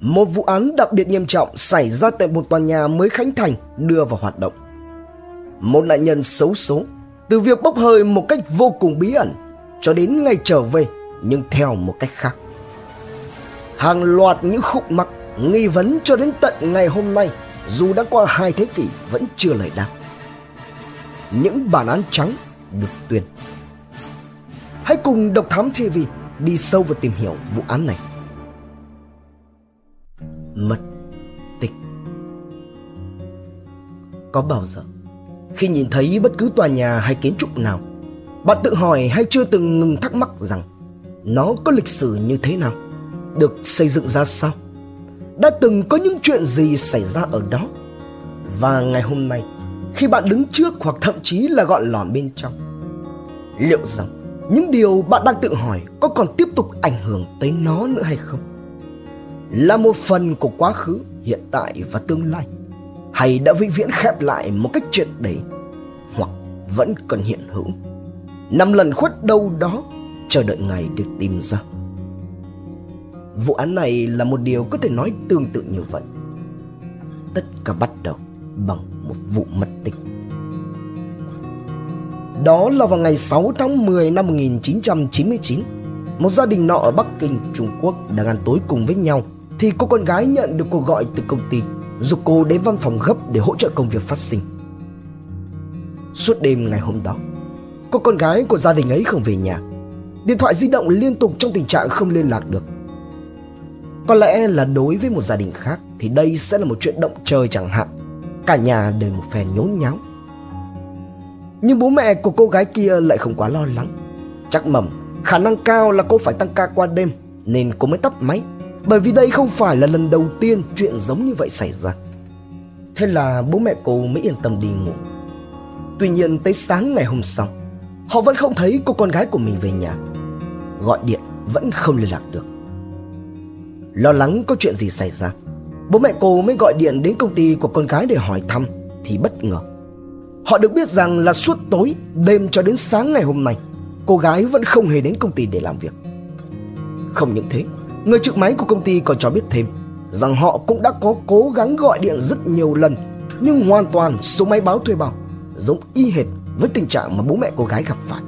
một vụ án đặc biệt nghiêm trọng xảy ra tại một tòa nhà mới khánh thành đưa vào hoạt động. Một nạn nhân xấu số, từ việc bốc hơi một cách vô cùng bí ẩn cho đến ngày trở về, nhưng theo một cách khác. Hàng loạt những khúc mắc, nghi vấn cho đến tận ngày hôm nay, dù đã qua hai thế kỷ, vẫn chưa lời đáp. Những bản án trắng được tuyên. Hãy cùng Độc Thám TV đi sâu vào tìm hiểu vụ án này. Mất tích. Có bao giờ, khi nhìn thấy bất cứ tòa nhà hay kiến trúc nào, bạn tự hỏi hay chưa từng ngừng thắc mắc rằng nó có lịch sử như thế nào, được xây dựng ra sao? Đã từng có những chuyện gì xảy ra ở đó? Và ngày hôm nay, khi bạn đứng trước hoặc thậm chí là gọn lỏn bên trong, liệu rằng những điều bạn đang tự hỏi có còn tiếp tục ảnh hưởng tới nó nữa hay không? Là một phần của quá khứ hiện tại và tương lai. Hay đã vĩnh viễn khép lại một cách triệt để hoặc vẫn còn hiện hữu. Nằm lần khuất đâu đó chờ đợi ngày được tìm ra. Vụ án này là một điều có thể nói tương tự như vậy. Tất cả bắt đầu bằng một vụ mất tích. Đó là vào ngày 6 tháng 10 năm 1999 Một gia đình nọ ở Bắc Kinh, Trung Quốc đang ăn tối cùng với nhau. Thì cô con gái nhận được cuộc gọi từ công ty, Giúp cô đến văn phòng gấp để hỗ trợ công việc phát sinh. Suốt đêm ngày hôm đó Cô con gái của gia đình ấy không về nhà. Điện thoại di động liên tục trong tình trạng không liên lạc được. Có lẽ là đối với một gia đình khác Thì đây sẽ là một chuyện động trời chẳng hạn. Cả nhà đều một phen nhốn nháo. Nhưng bố mẹ của cô gái kia lại không quá lo lắng. Chắc mầm, khả năng cao là cô phải tăng ca qua đêm, Nên cô mới tắt máy. Bởi vì đây không phải là lần đầu tiên chuyện giống như vậy xảy ra. Thế là bố mẹ cô mới yên tâm đi ngủ. Tuy nhiên tới sáng ngày hôm sau, Họ vẫn không thấy cô con gái của mình về nhà. Gọi điện vẫn không liên lạc được. Lo lắng có chuyện gì xảy ra, Bố mẹ cô mới gọi điện đến công ty của con gái để hỏi thăm Thì bất ngờ. Họ được biết rằng là suốt tối, Đêm cho đến sáng ngày hôm nay, Cô gái vẫn không hề đến công ty để làm việc. Không những thế Người trực máy của công ty còn cho biết thêm Rằng họ cũng đã có cố gắng gọi điện rất nhiều lần Nhưng hoàn toàn số máy báo thuê bao Giống y hệt với tình trạng mà bố mẹ cô gái gặp phải.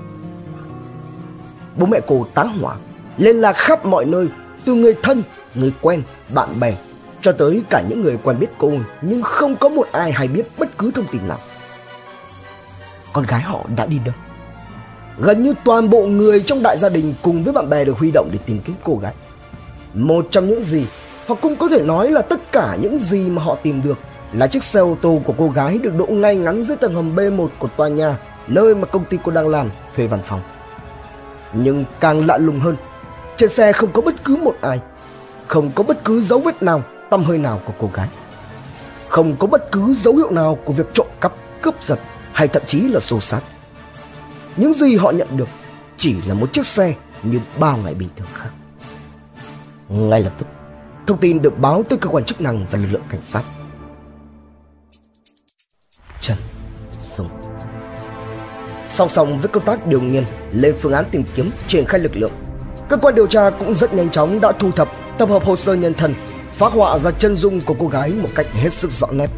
Bố mẹ cô tá hỏa Lên lạc khắp mọi nơi Từ người thân, người quen, bạn bè Cho tới cả những người quen biết cô Nhưng không có một ai hay biết bất cứ thông tin nào. Con gái họ đã đi đâu? Gần như toàn bộ người trong đại gia đình cùng với bạn bè được huy động để tìm kiếm cô gái. Một trong những gì Hoặc cũng có thể nói là tất cả những gì mà họ tìm được Là chiếc xe ô tô của cô gái được đỗ ngay ngắn dưới tầng hầm B1 của tòa nhà Nơi mà công ty cô đang làm thuê văn phòng Nhưng càng lạ lùng hơn Trên xe không có bất cứ một ai Không có bất cứ dấu vết nào Tâm hơi nào của cô gái Không có bất cứ dấu hiệu nào của việc trộm cắp, cướp giật Hay thậm chí là xô sát. những gì họ nhận được chỉ là một chiếc xe như bao ngày bình thường khác. Ngay lập tức, thông tin được báo tới cơ quan chức năng và lực lượng cảnh sát. Trần Sùng Song song với công tác điều nghiên lên phương án tìm kiếm triển khai lực lượng, cơ quan điều tra cũng rất nhanh chóng đã thu thập, tập hợp hồ sơ nhân thân, phát họa ra chân dung của cô gái một cách hết sức rõ nét.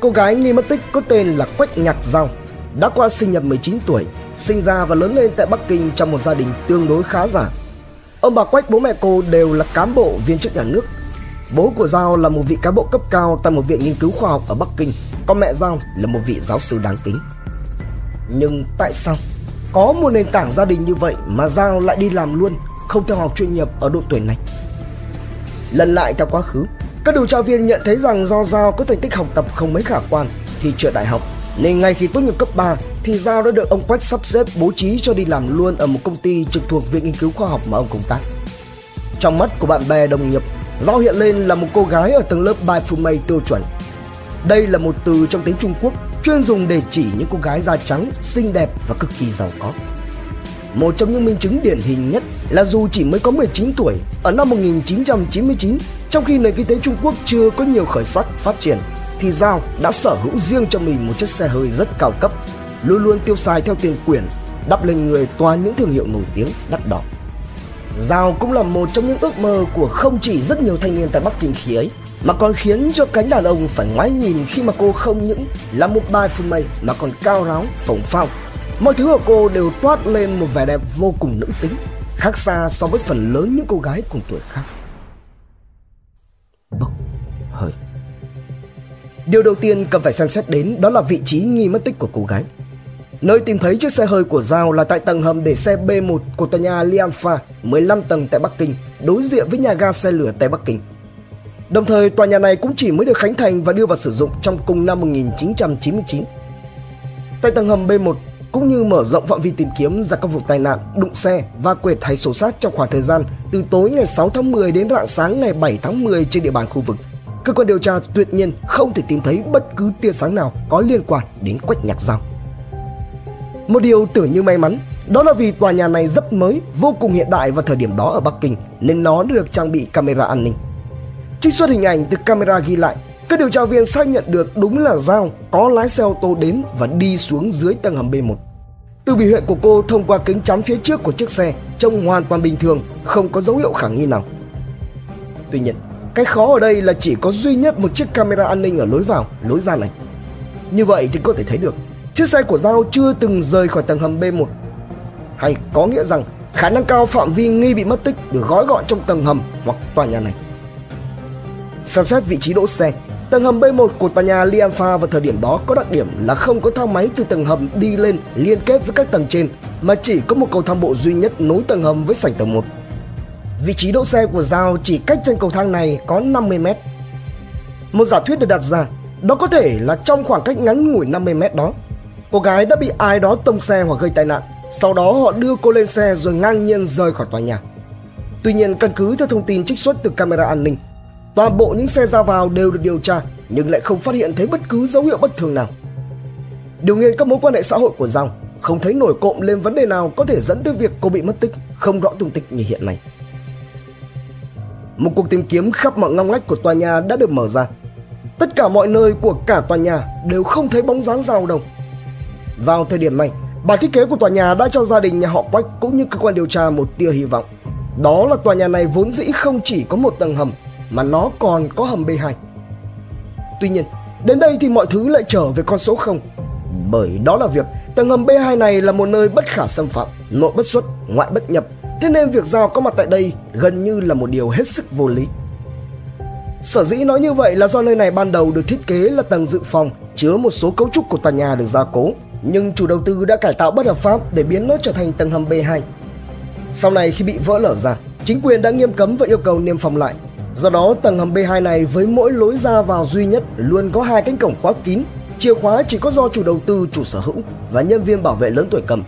Cô gái nghi mất tích có tên là Quách Nhạc Giao, đã qua sinh nhật 19 tuổi, sinh ra và lớn lên tại Bắc Kinh trong một gia đình tương đối khá giả. Ông bà Quách bố mẹ cô đều là cán bộ viên chức nhà nước. Bố của Giao là một vị cán bộ cấp cao tại một viện nghiên cứu khoa học ở Bắc Kinh, còn mẹ Giao là một vị giáo sư đáng kính. Nhưng tại sao có một nền tảng gia đình như vậy mà Giao lại đi làm luôn, không theo học chuyên nghiệp ở độ tuổi này? Lần lại theo quá khứ, các điều tra viên nhận thấy rằng do Giao có thành tích học tập không mấy khả quan thì trượt đại học nên ngay khi tốt nghiệp cấp 3 thì Giao đã được ông Quách sắp xếp bố trí cho đi làm luôn ở một công ty trực thuộc Viện Nghiên cứu Khoa học mà ông công tác. Trong mắt của bạn bè đồng nghiệp, Giao hiện lên là một cô gái ở tầng lớp bài phù mây tiêu chuẩn. Đây là một từ trong tiếng Trung Quốc chuyên dùng để chỉ những cô gái da trắng, xinh đẹp và cực kỳ giàu có. Một trong những minh chứng điển hình nhất là dù chỉ mới có 19 tuổi, ở năm 1999, trong khi nền kinh tế Trung Quốc chưa có nhiều khởi sắc phát triển, thì Giao đã sở hữu riêng cho mình một chiếc xe hơi rất cao cấp, luôn luôn tiêu xài theo tiền quyển, đắp lên người toàn những thương hiệu nổi tiếng đắt đỏ. Giao cũng là một trong những ước mơ của không chỉ rất nhiều thanh niên tại Bắc Kinh khi ấy mà còn khiến cho cánh đàn ông phải ngoái nhìn khi mà cô không những là một bài phương mây mà còn cao ráo, phồng phao. Mọi thứ ở cô đều toát lên một vẻ đẹp vô cùng nữ tính, khác xa so với phần lớn những cô gái cùng tuổi khác. Bốc hơi Điều đầu tiên cần phải xem xét đến đó là vị trí nghi mất tích của cô gái. Nơi tìm thấy chiếc xe hơi của Giao là tại tầng hầm để xe B1 của tòa nhà Lianfa, 15 tầng tại Bắc Kinh, đối diện với nhà ga xe lửa tại Bắc Kinh. Đồng thời, tòa nhà này cũng chỉ mới được khánh thành và đưa vào sử dụng trong cùng năm 1999. Tại tầng hầm B1 cũng như mở rộng phạm vi tìm kiếm ra các vụ tai nạn, đụng xe và quệt hay sổ sát trong khoảng thời gian từ tối ngày 6 tháng 10 đến rạng sáng ngày 7 tháng 10 trên địa bàn khu vực. Cơ quan điều tra tuyệt nhiên không thể tìm thấy bất cứ tia sáng nào có liên quan đến Quách Nhạc Giao. Một điều tưởng như may mắn đó là vì tòa nhà này rất mới, vô cùng hiện đại vào thời điểm đó ở Bắc Kinh nên nó được trang bị camera an ninh. Trích xuất hình ảnh từ camera ghi lại, các điều tra viên xác nhận được đúng là Giao có lái xe ô tô đến và đi xuống dưới tầng hầm B1. Từ biểu hiện của cô thông qua kính chắn phía trước của chiếc xe trông hoàn toàn bình thường, không có dấu hiệu khả nghi nào. Tuy nhiên, cái khó ở đây là chỉ có duy nhất một chiếc camera an ninh ở lối vào, lối ra này. Như vậy thì có thể thấy được chiếc xe của Giao chưa từng rời khỏi tầng hầm B1. Hay có nghĩa rằng khả năng cao phạm vi nghi bị mất tích được gói gọn trong tầng hầm hoặc tòa nhà này. Xem xét vị trí đỗ xe, tầng hầm B1 của tòa nhà Lianfa vào thời điểm đó có đặc điểm là không có thang máy từ tầng hầm đi lên liên kết với các tầng trên mà chỉ có một cầu thang bộ duy nhất nối tầng hầm với sảnh tầng 1. Vị trí đỗ xe của Giao chỉ cách trên cầu thang này có 50 mét. Một giả thuyết được đặt ra, đó có thể là trong khoảng cách ngắn ngủi 50 mét đó, cô gái đã bị ai đó tông xe hoặc gây tai nạn. Sau đó họ đưa cô lên xe rồi ngang nhiên rời khỏi tòa nhà. Tuy nhiên, căn cứ theo thông tin trích xuất từ camera an ninh, toàn bộ những xe ra vào đều được điều tra nhưng lại không phát hiện thấy bất cứ dấu hiệu bất thường nào. Điều nghiên các mối quan hệ xã hội của Giao không thấy nổi cộm lên vấn đề nào có thể dẫn tới việc cô bị mất tích, không rõ tung tích như hiện nay. Một cuộc tìm kiếm khắp mọi ngóc ngách của tòa nhà đã được mở ra. Tất cả mọi nơi của cả tòa nhà đều không thấy bóng dáng Giao đâu. Vào thời điểm này, bản thiết kế của tòa nhà đã cho gia đình nhà họ Quách cũng như cơ quan điều tra một tia hy vọng. Đó là tòa nhà này vốn dĩ không chỉ có một tầng hầm mà nó còn có hầm B2. Tuy nhiên, đến đây thì mọi thứ lại trở về con số 0. Bởi đó là việc tầng hầm B2 này là một nơi bất khả xâm phạm, nội bất xuất, ngoại bất nhập. Thế nên việc giao có mặt tại đây gần như là một điều hết sức vô lý. Sở dĩ nói như vậy là do nơi này ban đầu được thiết kế là tầng dự phòng chứa một số cấu trúc của tòa nhà được gia cố, nhưng chủ đầu tư đã cải tạo bất hợp pháp để biến nó trở thành tầng hầm B2. Sau này khi bị vỡ lở ra, chính quyền đã nghiêm cấm và yêu cầu niêm phong lại Do đó tầng hầm B2 này với mỗi lối ra vào duy nhất luôn có hai cánh cổng khóa kín, chìa khóa chỉ có do chủ đầu tư, chủ sở hữu và nhân viên bảo vệ lớn tuổi cầm.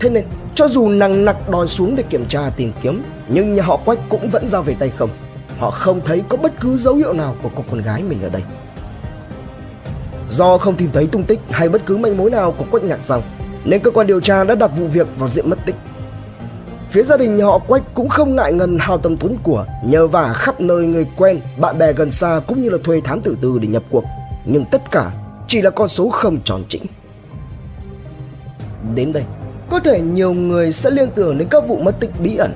Thế nên, cho dù nặng nặc đòi xuống để kiểm tra tìm kiếm, nhưng nhà họ Quách cũng vẫn ra về tay không. Họ không thấy có bất cứ dấu hiệu nào của cô con gái mình ở đây. Do không tìm thấy tung tích hay bất cứ manh mối nào của Quách Ngạn Rằng, nên cơ quan điều tra đã đặt vụ việc vào diện mất tích Phía gia đình họ Quách cũng không ngại ngần hao tâm tốn của, nhờ vả khắp nơi người quen, bạn bè gần xa cũng như là thuê thám tử tư để nhập cuộc. Nhưng tất cả chỉ là con số không tròn chỉnh. Đến đây, có thể nhiều người sẽ liên tưởng đến các vụ mất tích bí ẩn.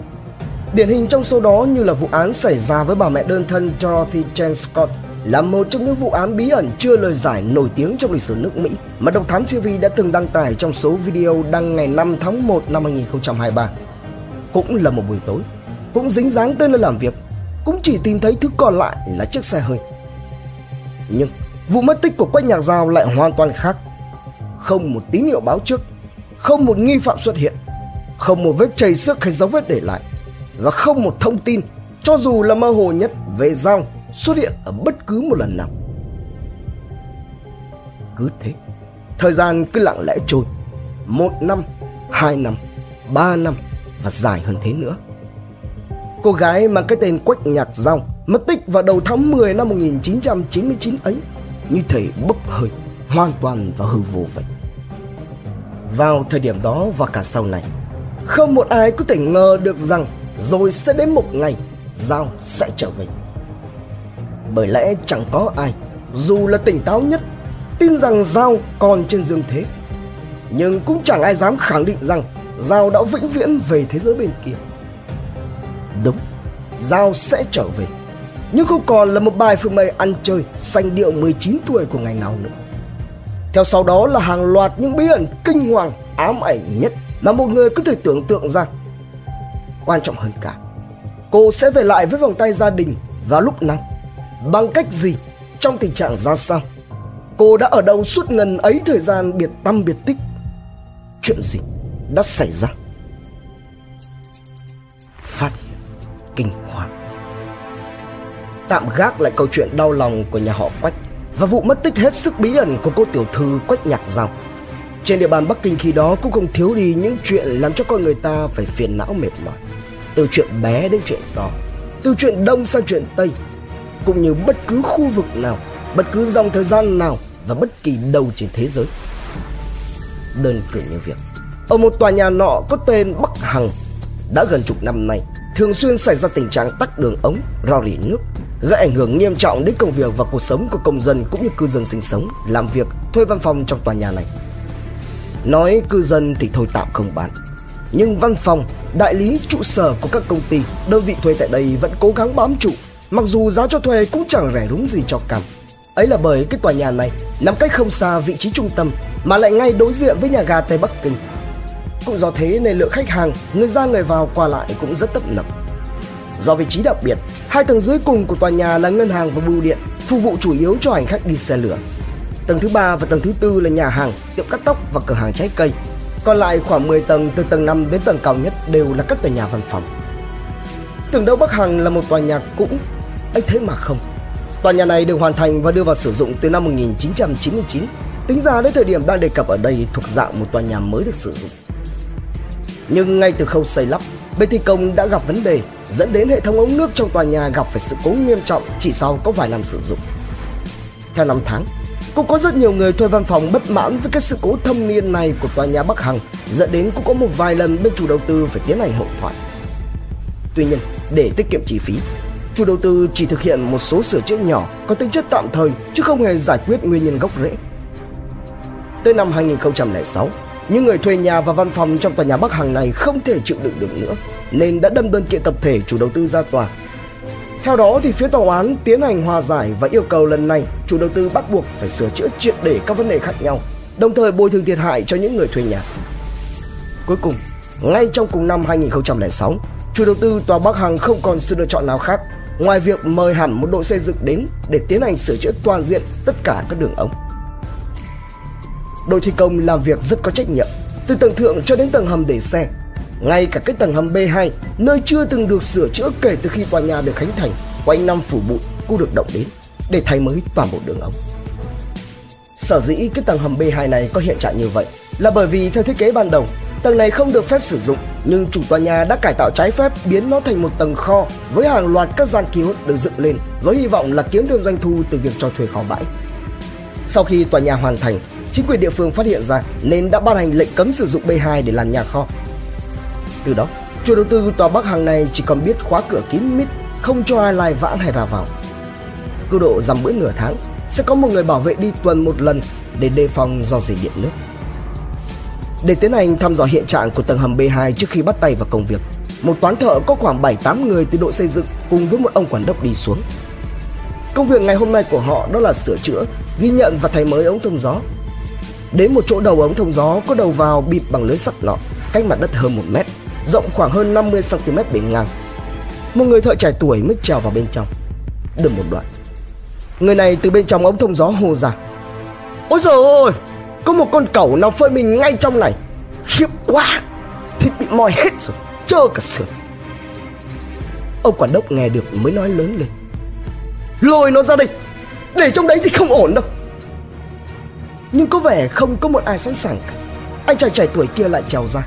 Điển hình trong số đó như là vụ án xảy ra với bà mẹ đơn thân Dorothy Jane Scott là một trong những vụ án bí ẩn chưa lời giải nổi tiếng trong lịch sử nước Mỹ mà Độc Thám TV đã từng đăng tải trong số video đăng ngày 5 tháng 1 năm 2023 cũng là một buổi tối, cũng dính dáng tới nơi làm việc, cũng chỉ tìm thấy thứ còn lại là chiếc xe hơi. Nhưng vụ mất tích của quách nhạc giao lại hoàn toàn khác. Không một tín hiệu báo trước, không một nghi phạm xuất hiện, không một vết chảy xước hay dấu vết để lại, và không một thông tin, cho dù là mơ hồ nhất về giao xuất hiện ở bất cứ một lần nào cứ thế thời gian cứ lặng lẽ trôi một năm hai năm ba năm và dài hơn thế nữa. Cô gái mang cái tên Quách Nhạc Giao mất tích vào đầu tháng 10 năm 1999 ấy như thể bốc hơi hoàn toàn và hư vô vậy. Vào thời điểm đó và cả sau này, không một ai có thể ngờ được rằng rồi sẽ đến một ngày Giao sẽ trở về. Bởi lẽ chẳng có ai, dù là tỉnh táo nhất, tin rằng Giao còn trên dương thế. Nhưng cũng chẳng ai dám khẳng định rằng Giao đã vĩnh viễn về thế giới bên kia. Đúng, Giao sẽ trở về. Nhưng không còn là một bài phương mây ăn chơi Xanh điệu 19 tuổi của ngày nào nữa. Theo sau đó là hàng loạt những bí ẩn kinh hoàng Ám ảnh nhất mà một người có thể tưởng tượng ra. Quan trọng hơn cả Cô sẽ về lại với vòng tay gia đình Vào lúc nào? Bằng cách gì? Trong tình trạng ra sao? Cô đã ở đâu suốt ngần ấy thời gian biệt tâm biệt tích? Chuyện gì đã xảy ra? Phát hiện kinh hoàng. Tạm gác lại câu chuyện đau lòng của nhà họ Quách Và vụ mất tích hết sức bí ẩn của cô tiểu thư Quách Nhạc Giao. Trên địa bàn Bắc Kinh khi đó cũng không thiếu đi những chuyện làm cho con người ta phải phiền não mệt mỏi. Từ chuyện bé đến chuyện to, Từ chuyện đông sang chuyện tây cũng như bất cứ khu vực nào Bất cứ dòng thời gian nào Và bất kỳ đâu trên thế giới Đơn cử như việc Ở một tòa nhà nọ có tên Bắc Hằng Đã gần chục năm nay thường xuyên xảy ra tình trạng tắc đường ống, rò rỉ nước, gây ảnh hưởng nghiêm trọng đến công việc và cuộc sống của công dân cũng như cư dân sinh sống, làm việc, thuê văn phòng trong tòa nhà này. Nói cư dân thì thôi tạm không bán, nhưng văn phòng, đại lý, trụ sở của các công ty, đơn vị thuê tại đây vẫn cố gắng bám trụ, mặc dù giá cho thuê cũng chẳng rẻ rúng gì cho cầm Ấy là bởi cái tòa nhà này nằm cách không xa vị trí trung tâm mà lại ngay đối diện với nhà ga Tây Bắc Kinh cũng do thế nên lượng khách hàng, người ra người vào qua lại cũng rất tấp nập. Do vị trí đặc biệt, hai tầng dưới cùng của tòa nhà là ngân hàng và bưu điện, phục vụ chủ yếu cho hành khách đi xe lửa. Tầng thứ ba và tầng thứ tư là nhà hàng, tiệm cắt tóc và cửa hàng trái cây. Còn lại khoảng 10 tầng từ tầng 5 đến tầng cao nhất đều là các tòa nhà văn phòng. Tường đâu Bắc Hằng là một tòa nhà cũ, ấy thế mà không. Tòa nhà này được hoàn thành và đưa vào sử dụng từ năm 1999. Tính ra đến thời điểm đang đề cập ở đây thuộc dạng một tòa nhà mới được sử dụng. Nhưng ngay từ khâu xây lắp, bên thi công đã gặp vấn đề dẫn đến hệ thống ống nước trong tòa nhà gặp phải sự cố nghiêm trọng chỉ sau có vài năm sử dụng. Theo năm tháng, cũng có rất nhiều người thuê văn phòng bất mãn với cái sự cố thâm niên này của tòa nhà Bắc Hằng dẫn đến cũng có một vài lần bên chủ đầu tư phải tiến hành hậu thoại. Tuy nhiên, để tiết kiệm chi phí, chủ đầu tư chỉ thực hiện một số sửa chữa nhỏ có tính chất tạm thời chứ không hề giải quyết nguyên nhân gốc rễ. Tới năm 2006, những người thuê nhà và văn phòng trong tòa nhà Bắc Hằng này không thể chịu đựng được nữa nên đã đâm đơn kiện tập thể chủ đầu tư ra tòa. Theo đó thì phía tòa án tiến hành hòa giải và yêu cầu lần này chủ đầu tư bắt buộc phải sửa chữa triệt để các vấn đề khác nhau, đồng thời bồi thường thiệt hại cho những người thuê nhà. Cuối cùng, ngay trong cùng năm 2006, chủ đầu tư tòa Bắc Hằng không còn sự lựa chọn nào khác ngoài việc mời hẳn một đội xây dựng đến để tiến hành sửa chữa toàn diện tất cả các đường ống đội thi công làm việc rất có trách nhiệm, từ tầng thượng cho đến tầng hầm để xe. Ngay cả cái tầng hầm B2, nơi chưa từng được sửa chữa kể từ khi tòa nhà được khánh thành, quanh năm phủ bụi cũng được động đến để thay mới toàn bộ đường ống. Sở dĩ cái tầng hầm B2 này có hiện trạng như vậy là bởi vì theo thiết kế ban đầu, tầng này không được phép sử dụng nhưng chủ tòa nhà đã cải tạo trái phép biến nó thành một tầng kho với hàng loạt các gian kiosk được dựng lên với hy vọng là kiếm thêm doanh thu từ việc cho thuê kho bãi. Sau khi tòa nhà hoàn thành, chính quyền địa phương phát hiện ra nên đã ban hành lệnh cấm sử dụng B2 để làm nhà kho. Từ đó, chủ đầu tư tòa Bắc Hằng này chỉ còn biết khóa cửa kín mít, không cho ai lai vãn hay ra vào. Cứ độ dằm bữa nửa tháng, sẽ có một người bảo vệ đi tuần một lần để đề phòng do dỉ điện nước. Để tiến hành thăm dò hiện trạng của tầng hầm B2 trước khi bắt tay vào công việc, một toán thợ có khoảng 7-8 người từ đội xây dựng cùng với một ông quản đốc đi xuống. Công việc ngày hôm nay của họ đó là sửa chữa, ghi nhận và thay mới ống thông gió Đến một chỗ đầu ống thông gió có đầu vào bịt bằng lưới sắt nọ, cách mặt đất hơn 1 mét, rộng khoảng hơn 50 cm bề ngang. Một người thợ trẻ tuổi mới trèo vào bên trong. Được một đoạn. Người này từ bên trong ống thông gió hô ra. Ôi trời ơi, có một con cẩu nó phơi mình ngay trong này. Khiếp quá, thịt bị moi hết rồi, trơ cả sườn. Ông quản đốc nghe được mới nói lớn lên. Lôi nó ra đây, để trong đấy thì không ổn đâu. Nhưng có vẻ không có một ai sẵn sàng cả. Anh chàng trẻ tuổi kia lại trèo ra.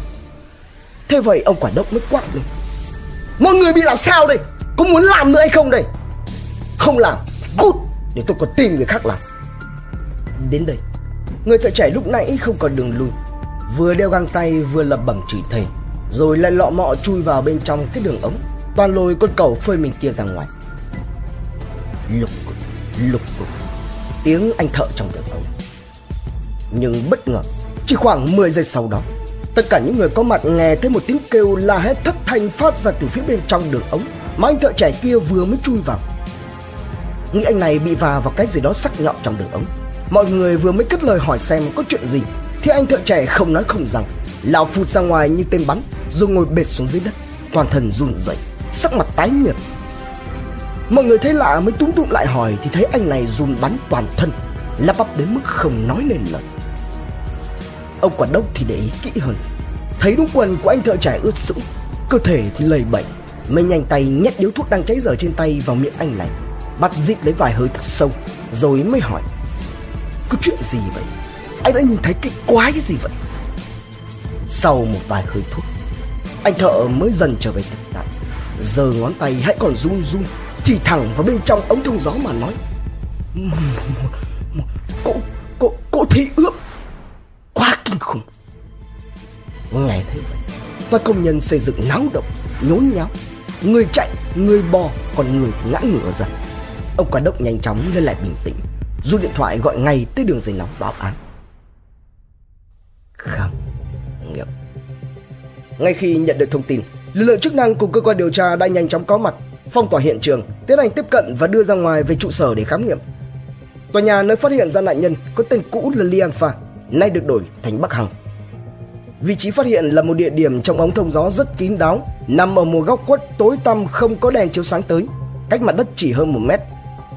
Thế vậy ông quản đốc mới quát lên. Mọi người bị làm sao đây? Có muốn làm nữa hay không đây? Không làm. Cút. Để tôi còn tìm người khác làm. Đến đây. Người thợ trẻ lúc nãy không còn đường lui Vừa đeo găng tay vừa lập bẩm chửi thầy. Rồi lại lọ mọ chui vào bên trong cái đường ống. Toàn lôi con cầu phơi mình kia ra ngoài. Lục cục Lục cục. Tiếng anh thợ trong đường ống. Nhưng bất ngờ, chỉ khoảng 10 giây sau đó, Tất cả những người có mặt nghe thấy một tiếng kêu la hét thất thanh phát ra từ phía bên trong đường ống mà anh thợ trẻ kia vừa mới chui vào. Nghĩ anh này bị vào vào cái gì đó sắc nhọn trong đường ống. Mọi người vừa mới cất lời hỏi xem có chuyện gì, thì anh thợ trẻ không nói không rằng, lao phụt ra ngoài như tên bắn, rồi ngồi bệt xuống dưới đất, toàn thân run rẩy, sắc mặt tái nhợt. Mọi người thấy lạ mới túng tụng lại hỏi thì thấy anh này run bắn toàn thân, lắp bắp đến mức không nói nên lời. Ông quản đốc thì để ý kỹ hơn, thấy đúng quần của anh thợ trẻ ướt sũng, cơ thể thì lầy bẩy mới nhanh tay nhét điếu thuốc đang cháy dở trên tay vào miệng anh này, bắt dít lấy vài hơi thật sâu, rồi mới hỏi có chuyện gì vậy? Anh đã nhìn thấy cái quái gì vậy? Sau một vài hơi thuốc anh thợ mới dần trở về thực tại. Giờ ngón tay hãy còn run run, chỉ thẳng vào bên trong ống thông gió mà nói cô cô cô thị ướp quá kinh khủng. Nghe thế vậy toàn công nhân xây dựng náo động, nhốn nháo. Người chạy, người bò, còn người ngã ngửa dần. ông quả đốc nhanh chóng lên lại bình tĩnh rút điện thoại gọi ngay tới đường dây nóng báo án. Khám nghiệm. Ngay khi nhận được thông tin, lực lượng chức năng cùng cơ quan điều tra đã nhanh chóng có mặt, phong tỏa hiện trường, tiến hành tiếp cận và đưa ra ngoài về trụ sở để khám nghiệm. Tòa nhà nơi phát hiện ra nạn nhân có tên cũ là Lian Pha, nay được đổi thành Bắc Hằng. Vị trí phát hiện là một địa điểm trong ống thông gió rất kín đáo, nằm ở một góc khuất tối tăm không có đèn chiếu sáng tới, cách mặt đất chỉ hơn một mét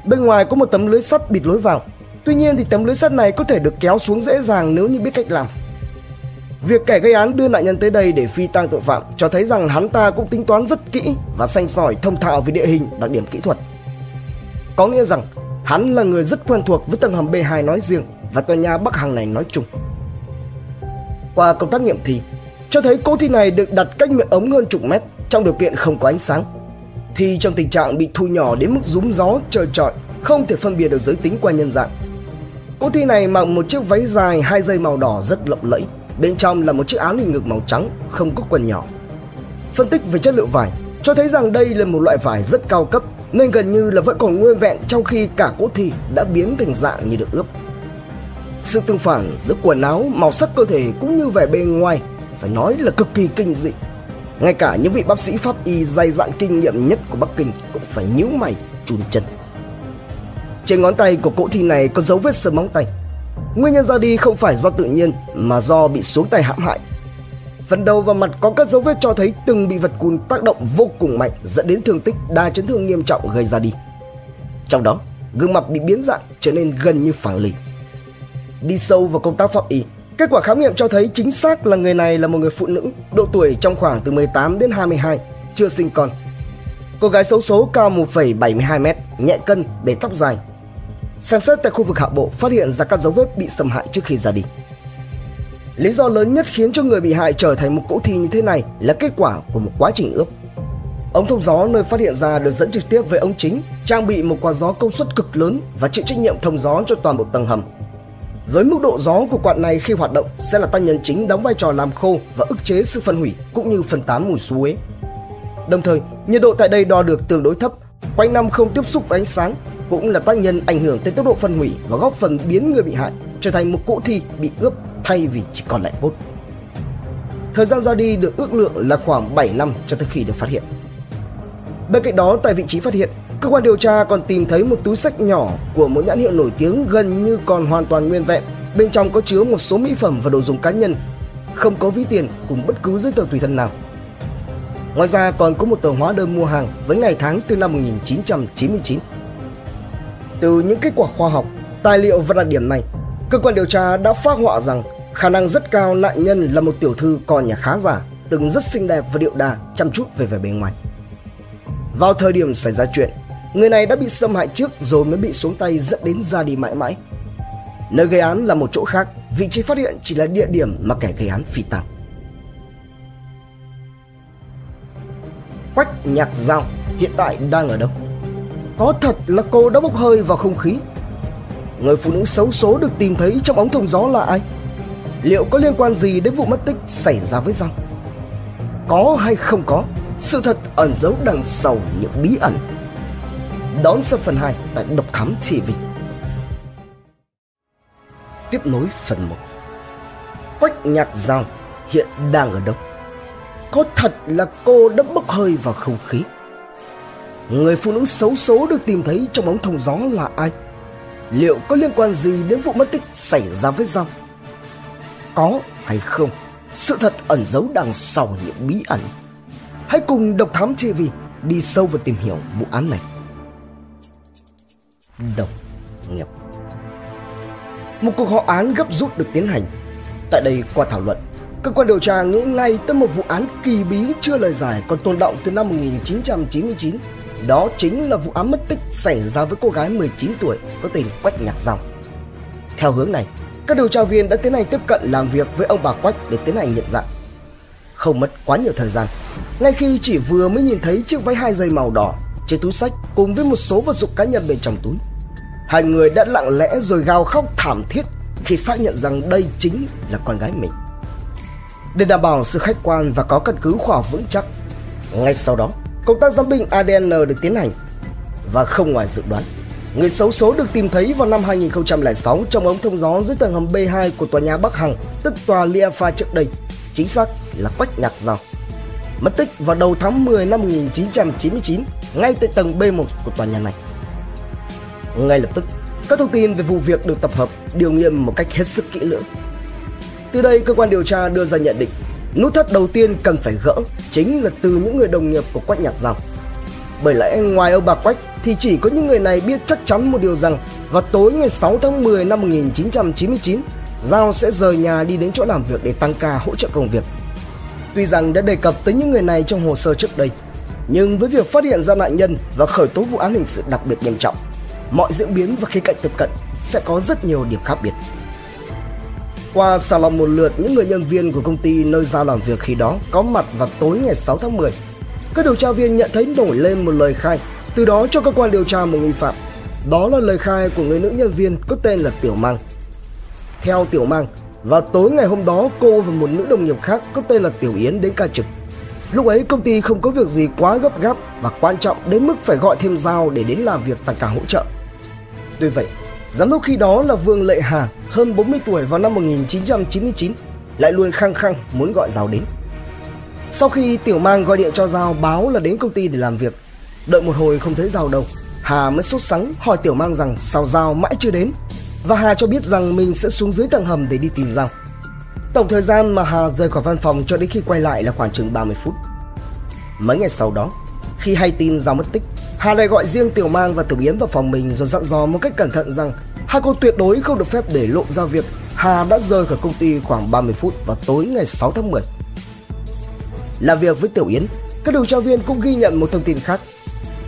bên ngoài có một tấm lưới sắt bịt lối vào tuy nhiên thì tấm lưới sắt này có thể được kéo xuống dễ dàng nếu như biết cách làm Việc kẻ gây án đưa nạn nhân tới đây để phi tang tội phạm cho thấy rằng hắn ta cũng tính toán rất kỹ và xanh sỏi thông thạo về địa hình, đặc điểm kỹ thuật. Có nghĩa rằng hắn là người rất quen thuộc với tầng hầm B2 nói riêng và tòa nhà Bắc Hằng này nói chung. Qua công tác nghiệm thi, cho thấy cô thi này được đặt cách miệng ống hơn chục mét trong điều kiện không có ánh sáng thì trong tình trạng bị thu nhỏ đến mức rúm gió trời trọi, không thể phân biệt được giới tính qua nhân dạng. Cô thi này mặc một chiếc váy dài hai dây màu đỏ rất lộng lẫy, Bên trong là một chiếc áo lên ngực màu trắng, không có quần nhỏ. Phân tích về chất liệu vải cho thấy rằng đây là một loại vải rất cao cấp nên gần như là vẫn còn nguyên vẹn trong khi cả cô thi đã biến thành dạng như được ướp. Sự tương phản giữa quần áo, màu sắc cơ thể cũng như vẻ bên ngoài phải nói là cực kỳ kinh dị. Ngay cả những vị bác sĩ pháp y dày dặn kinh nghiệm nhất của Bắc Kinh cũng phải nhíu mày, chùn chân. Trên ngón tay của cỗ thi này có dấu vết sờ móng tay Nguyên nhân ra đi không phải do tự nhiên mà do bị xuống tay hãm hại. Phần đầu và mặt có các dấu vết cho thấy từng bị vật cùn tác động vô cùng mạnh dẫn đến thương tích đa chấn thương nghiêm trọng gây ra đi. Trong đó, gương mặt bị biến dạng trở nên gần như phẳng lì. Đi sâu vào công tác pháp y, kết quả khám nghiệm cho thấy chính xác là người này là một người phụ nữ, độ tuổi trong khoảng từ 18 đến 22, chưa sinh con. Cô gái xấu số cao 1,72m, nhẹ cân, để tóc dài, Xem xét tại khu vực hạ bộ phát hiện ra các dấu vết bị xâm hại trước khi ra đi. Lý do lớn nhất khiến cho người bị hại trở thành một cỗ thi như thế này là kết quả của một quá trình ướp. Ống thông gió nơi phát hiện ra được dẫn trực tiếp với ống chính, trang bị một quạt gió công suất cực lớn và chịu trách nhiệm thông gió cho toàn bộ tầng hầm. Với mức độ gió của quạt này khi hoạt động sẽ là tác nhân chính đóng vai trò làm khô và ức chế sự phân hủy cũng như phân tán mùi suối. Đồng thời, nhiệt độ tại đây đo được tương đối thấp, quanh năm không tiếp xúc với ánh sáng cũng là tác nhân ảnh hưởng tới tốc độ phân hủy và góp phần biến người bị hại trở thành một cỗ thi bị ướp thay vì chỉ còn lại bốt. Thời gian ra đi được ước lượng là khoảng 7 năm cho tới khi được phát hiện. Bên cạnh đó, tại vị trí phát hiện, cơ quan điều tra còn tìm thấy một túi sách nhỏ của một nhãn hiệu nổi tiếng gần như còn hoàn toàn nguyên vẹn. Bên trong có chứa một số mỹ phẩm và đồ dùng cá nhân, không có ví tiền cùng bất cứ giấy tờ tùy thân nào. Ngoài ra còn có một tờ hóa đơn mua hàng với ngày tháng từ năm 1999. Từ những kết quả khoa học, tài liệu và đặc điểm này, cơ quan điều tra đã phát họa rằng khả năng rất cao nạn nhân là một tiểu thư con nhà khá giả, từng rất xinh đẹp và điệu đà, chăm chút về vẻ bề ngoài. Vào thời điểm xảy ra chuyện, người này đã bị xâm hại trước rồi mới bị xuống tay dẫn đến ra đi mãi mãi. Nơi gây án là một chỗ khác, vị trí phát hiện chỉ là địa điểm mà kẻ gây án phi tang. Quách Nhạc Giao hiện tại đang ở đâu? Có thật là cô đã bốc hơi vào không khí Người phụ nữ xấu số được tìm thấy trong ống thông gió là ai? Liệu có liên quan gì đến vụ mất tích xảy ra với Giang? Có hay không có? Sự thật ẩn giấu đằng sau những bí ẩn Đón xem phần 2 tại Độc Thám TV Tiếp nối phần 1 Quách Nhạc Giang hiện đang ở đâu? Có thật là cô đã bốc hơi vào không khí? Người phụ nữ xấu số được tìm thấy trong ống thông gió là ai? Liệu có liên quan gì đến vụ mất tích xảy ra với Giao? Có hay không? Sự thật ẩn giấu đằng sau những bí ẩn. Hãy cùng Độc Thám TV đi sâu vào tìm hiểu vụ án này. Độc nghiệp Một cuộc họp án gấp rút được tiến hành. Tại đây qua thảo luận, cơ quan điều tra nghĩ ngay tới một vụ án kỳ bí chưa lời giải còn tồn động từ năm 1999 đó chính là vụ án mất tích xảy ra với cô gái 19 tuổi có tên Quách Nhạc Dòng. Theo hướng này, các điều tra viên đã tiến hành tiếp cận làm việc với ông bà Quách để tiến hành nhận dạng. Không mất quá nhiều thời gian, ngay khi chỉ vừa mới nhìn thấy chiếc váy hai dây màu đỏ trên túi sách cùng với một số vật dụng cá nhân bên trong túi, hai người đã lặng lẽ rồi gào khóc thảm thiết khi xác nhận rằng đây chính là con gái mình. Để đảm bảo sự khách quan và có căn cứ khoa học vững chắc, ngay sau đó, công tác giám định ADN được tiến hành và không ngoài dự đoán. Người xấu số được tìm thấy vào năm 2006 trong ống thông gió dưới tầng hầm B2 của tòa nhà Bắc Hằng, tức tòa Liafa trước đây, chính xác là Quách Nhạc Giao. Mất tích vào đầu tháng 10 năm 1999 ngay tại tầng B1 của tòa nhà này. Ngay lập tức, các thông tin về vụ việc được tập hợp, điều nghiêm một cách hết sức kỹ lưỡng. Từ đây, cơ quan điều tra đưa ra nhận định Nút thắt đầu tiên cần phải gỡ chính là từ những người đồng nghiệp của Quách Nhạc Giao. Bởi lẽ ngoài ông bà Quách thì chỉ có những người này biết chắc chắn một điều rằng vào tối ngày 6 tháng 10 năm 1999, Giao sẽ rời nhà đi đến chỗ làm việc để tăng ca hỗ trợ công việc. Tuy rằng đã đề cập tới những người này trong hồ sơ trước đây, nhưng với việc phát hiện ra nạn nhân và khởi tố vụ án hình sự đặc biệt nghiêm trọng, mọi diễn biến và khía cạnh tiếp cận sẽ có rất nhiều điểm khác biệt. Qua sàng lọc một lượt những người nhân viên của công ty nơi Giao làm việc khi đó có mặt vào tối ngày 6 tháng 10, các điều tra viên nhận thấy nổi lên một lời khai, từ đó cho cơ quan điều tra một nghi phạm. Đó là lời khai của người nữ nhân viên có tên là Tiểu Mang. Theo Tiểu Mang, vào tối ngày hôm đó cô và một nữ đồng nghiệp khác có tên là Tiểu Yến đến ca trực. Lúc ấy công ty không có việc gì quá gấp gáp và quan trọng đến mức phải gọi thêm Giao để đến làm việc tăng ca hỗ trợ. Tuy vậy, Giám đốc khi đó là Vương Lệ Hà, hơn 40 tuổi vào năm 1999, lại luôn khăng khăng muốn gọi Giao đến. Sau khi Tiểu Mang gọi điện cho Giao báo là đến công ty để làm việc, đợi một hồi không thấy Giao đâu, Hà mới sốt sắng hỏi Tiểu Mang rằng sao Giao mãi chưa đến, và Hà cho biết rằng mình sẽ xuống dưới tầng hầm để đi tìm Giao. Tổng thời gian mà Hà rời khỏi văn phòng cho đến khi quay lại là khoảng chừng 30 phút. Mấy ngày sau đó, khi hay tin Giao mất tích, Hà lại gọi riêng Tiểu Mang và Tiểu Yến vào phòng mình rồi dặn dò một cách cẩn thận rằng hai cô tuyệt đối không được phép để lộ ra việc Hà đã rời khỏi công ty khoảng 30 phút vào tối ngày 6 tháng 10. Làm việc với Tiểu Yến, các điều tra viên cũng ghi nhận một thông tin khác.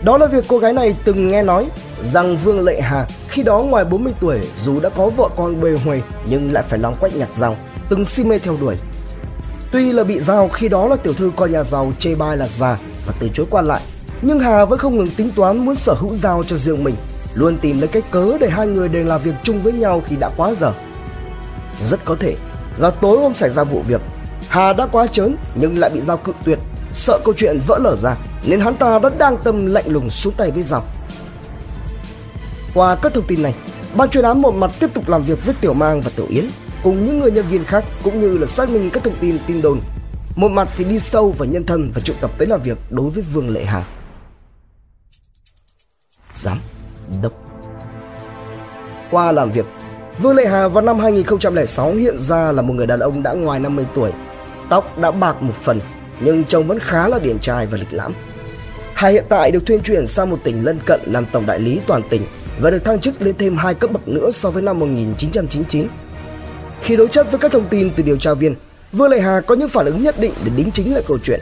Đó là việc cô gái này từng nghe nói rằng Vương Lệ Hà khi đó ngoài 40 tuổi dù đã có vợ con bề huề nhưng lại phải lóng quách nhặt rau, từng si mê theo đuổi. Tuy là bị giao khi đó là tiểu thư coi nhà giàu chê bai là già và từ chối quan lại nhưng Hà vẫn không ngừng tính toán muốn sở hữu dao cho riêng mình, luôn tìm lấy cách cớ để hai người đều làm việc chung với nhau khi đã quá giờ. Rất có thể là tối hôm xảy ra vụ việc, Hà đã quá chớn nhưng lại bị giao cự tuyệt, sợ câu chuyện vỡ lở ra nên hắn ta đã đang tâm lạnh lùng xuống tay với giao. Qua các thông tin này, ban chuyên án một mặt tiếp tục làm việc với Tiểu Mang và Tiểu Yến cùng những người nhân viên khác cũng như là xác minh các thông tin tin đồn. Một mặt thì đi sâu vào nhân thân và triệu tập tới làm việc đối với Vương Lệ Hà giám đốc. Qua làm việc, Vương Lệ Hà vào năm 2006 hiện ra là một người đàn ông đã ngoài 50 tuổi, tóc đã bạc một phần nhưng trông vẫn khá là điển trai và lịch lãm. Hà hiện tại được thuyên chuyển sang một tỉnh lân cận làm tổng đại lý toàn tỉnh và được thăng chức lên thêm hai cấp bậc nữa so với năm 1999. Khi đối chất với các thông tin từ điều tra viên, Vương Lệ Hà có những phản ứng nhất định để đính chính lại câu chuyện.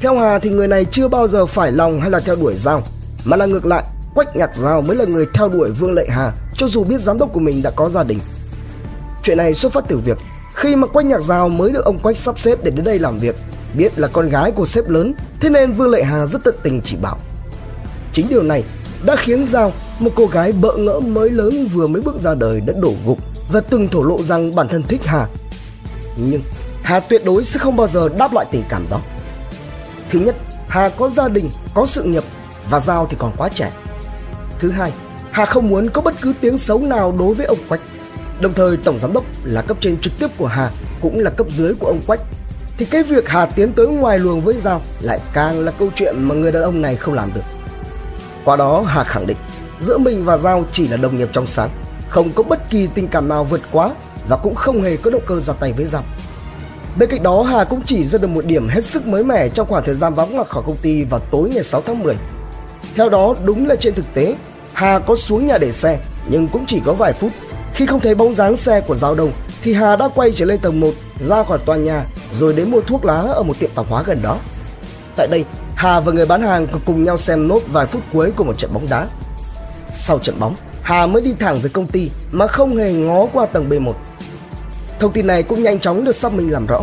Theo Hà thì người này chưa bao giờ phải lòng hay là theo đuổi giao, mà là ngược lại, Quách Nhạc Giao mới là người theo đuổi Vương Lệ Hà cho dù biết giám đốc của mình đã có gia đình. Chuyện này xuất phát từ việc khi mà Quách Nhạc Giao mới được ông Quách sắp xếp để đến đây làm việc, biết là con gái của sếp lớn, thế nên Vương Lệ Hà rất tận tình chỉ bảo. Chính điều này đã khiến Giao, một cô gái bỡ ngỡ mới lớn vừa mới bước ra đời đã đổ gục và từng thổ lộ rằng bản thân thích Hà. Nhưng Hà tuyệt đối sẽ không bao giờ đáp lại tình cảm đó. Thứ nhất, Hà có gia đình, có sự nghiệp và Giao thì còn quá trẻ. Thứ hai, Hà không muốn có bất cứ tiếng xấu nào đối với ông Quách. Đồng thời tổng giám đốc là cấp trên trực tiếp của Hà cũng là cấp dưới của ông Quách thì cái việc Hà tiến tới ngoài luồng với Giao lại càng là câu chuyện mà người đàn ông này không làm được. Qua đó Hà khẳng định giữa mình và Giao chỉ là đồng nghiệp trong sáng, không có bất kỳ tình cảm nào vượt quá và cũng không hề có động cơ ra tay với Giao. Bên cạnh đó Hà cũng chỉ ra được một điểm hết sức mới mẻ trong khoảng thời gian vắng mặt khỏi công ty vào tối ngày 6 tháng 10. Theo đó đúng là trên thực tế Hà có xuống nhà để xe nhưng cũng chỉ có vài phút. Khi không thấy bóng dáng xe của Giao Đông thì Hà đã quay trở lên tầng 1 ra khỏi tòa nhà rồi đến mua thuốc lá ở một tiệm tạp hóa gần đó. Tại đây, Hà và người bán hàng cùng nhau xem nốt vài phút cuối của một trận bóng đá. Sau trận bóng, Hà mới đi thẳng về công ty mà không hề ngó qua tầng B1. Thông tin này cũng nhanh chóng được xác minh làm rõ.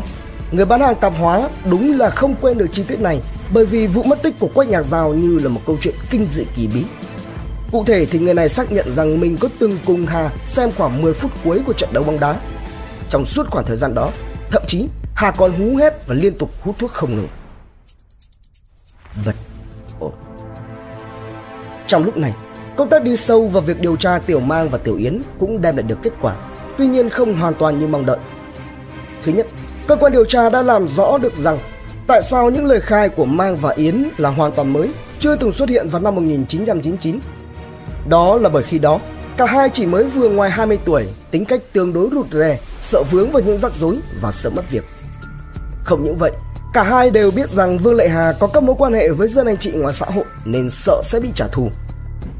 Người bán hàng tạp hóa đúng là không quên được chi tiết này bởi vì vụ mất tích của Quách Nhạc Giao như là một câu chuyện kinh dị kỳ bí. Cụ thể thì người này xác nhận rằng mình có từng cùng Hà xem khoảng 10 phút cuối của trận đấu bóng đá. Trong suốt khoảng thời gian đó, thậm chí Hà còn hú hét và liên tục hút thuốc không ngừng. Vật ổn. Trong lúc này, công tác đi sâu vào việc điều tra Tiểu Mang và Tiểu Yến cũng đem lại được kết quả, tuy nhiên không hoàn toàn như mong đợi. Thứ nhất, cơ quan điều tra đã làm rõ được rằng tại sao những lời khai của Mang và Yến là hoàn toàn mới, chưa từng xuất hiện vào năm 1999. Đó là bởi khi đó, cả hai chỉ mới vừa ngoài 20 tuổi, tính cách tương đối rụt rè, sợ vướng vào những rắc rối và sợ mất việc. Không những vậy, cả hai đều biết rằng Vương Lệ Hà có các mối quan hệ với dân anh chị ngoài xã hội nên sợ sẽ bị trả thù.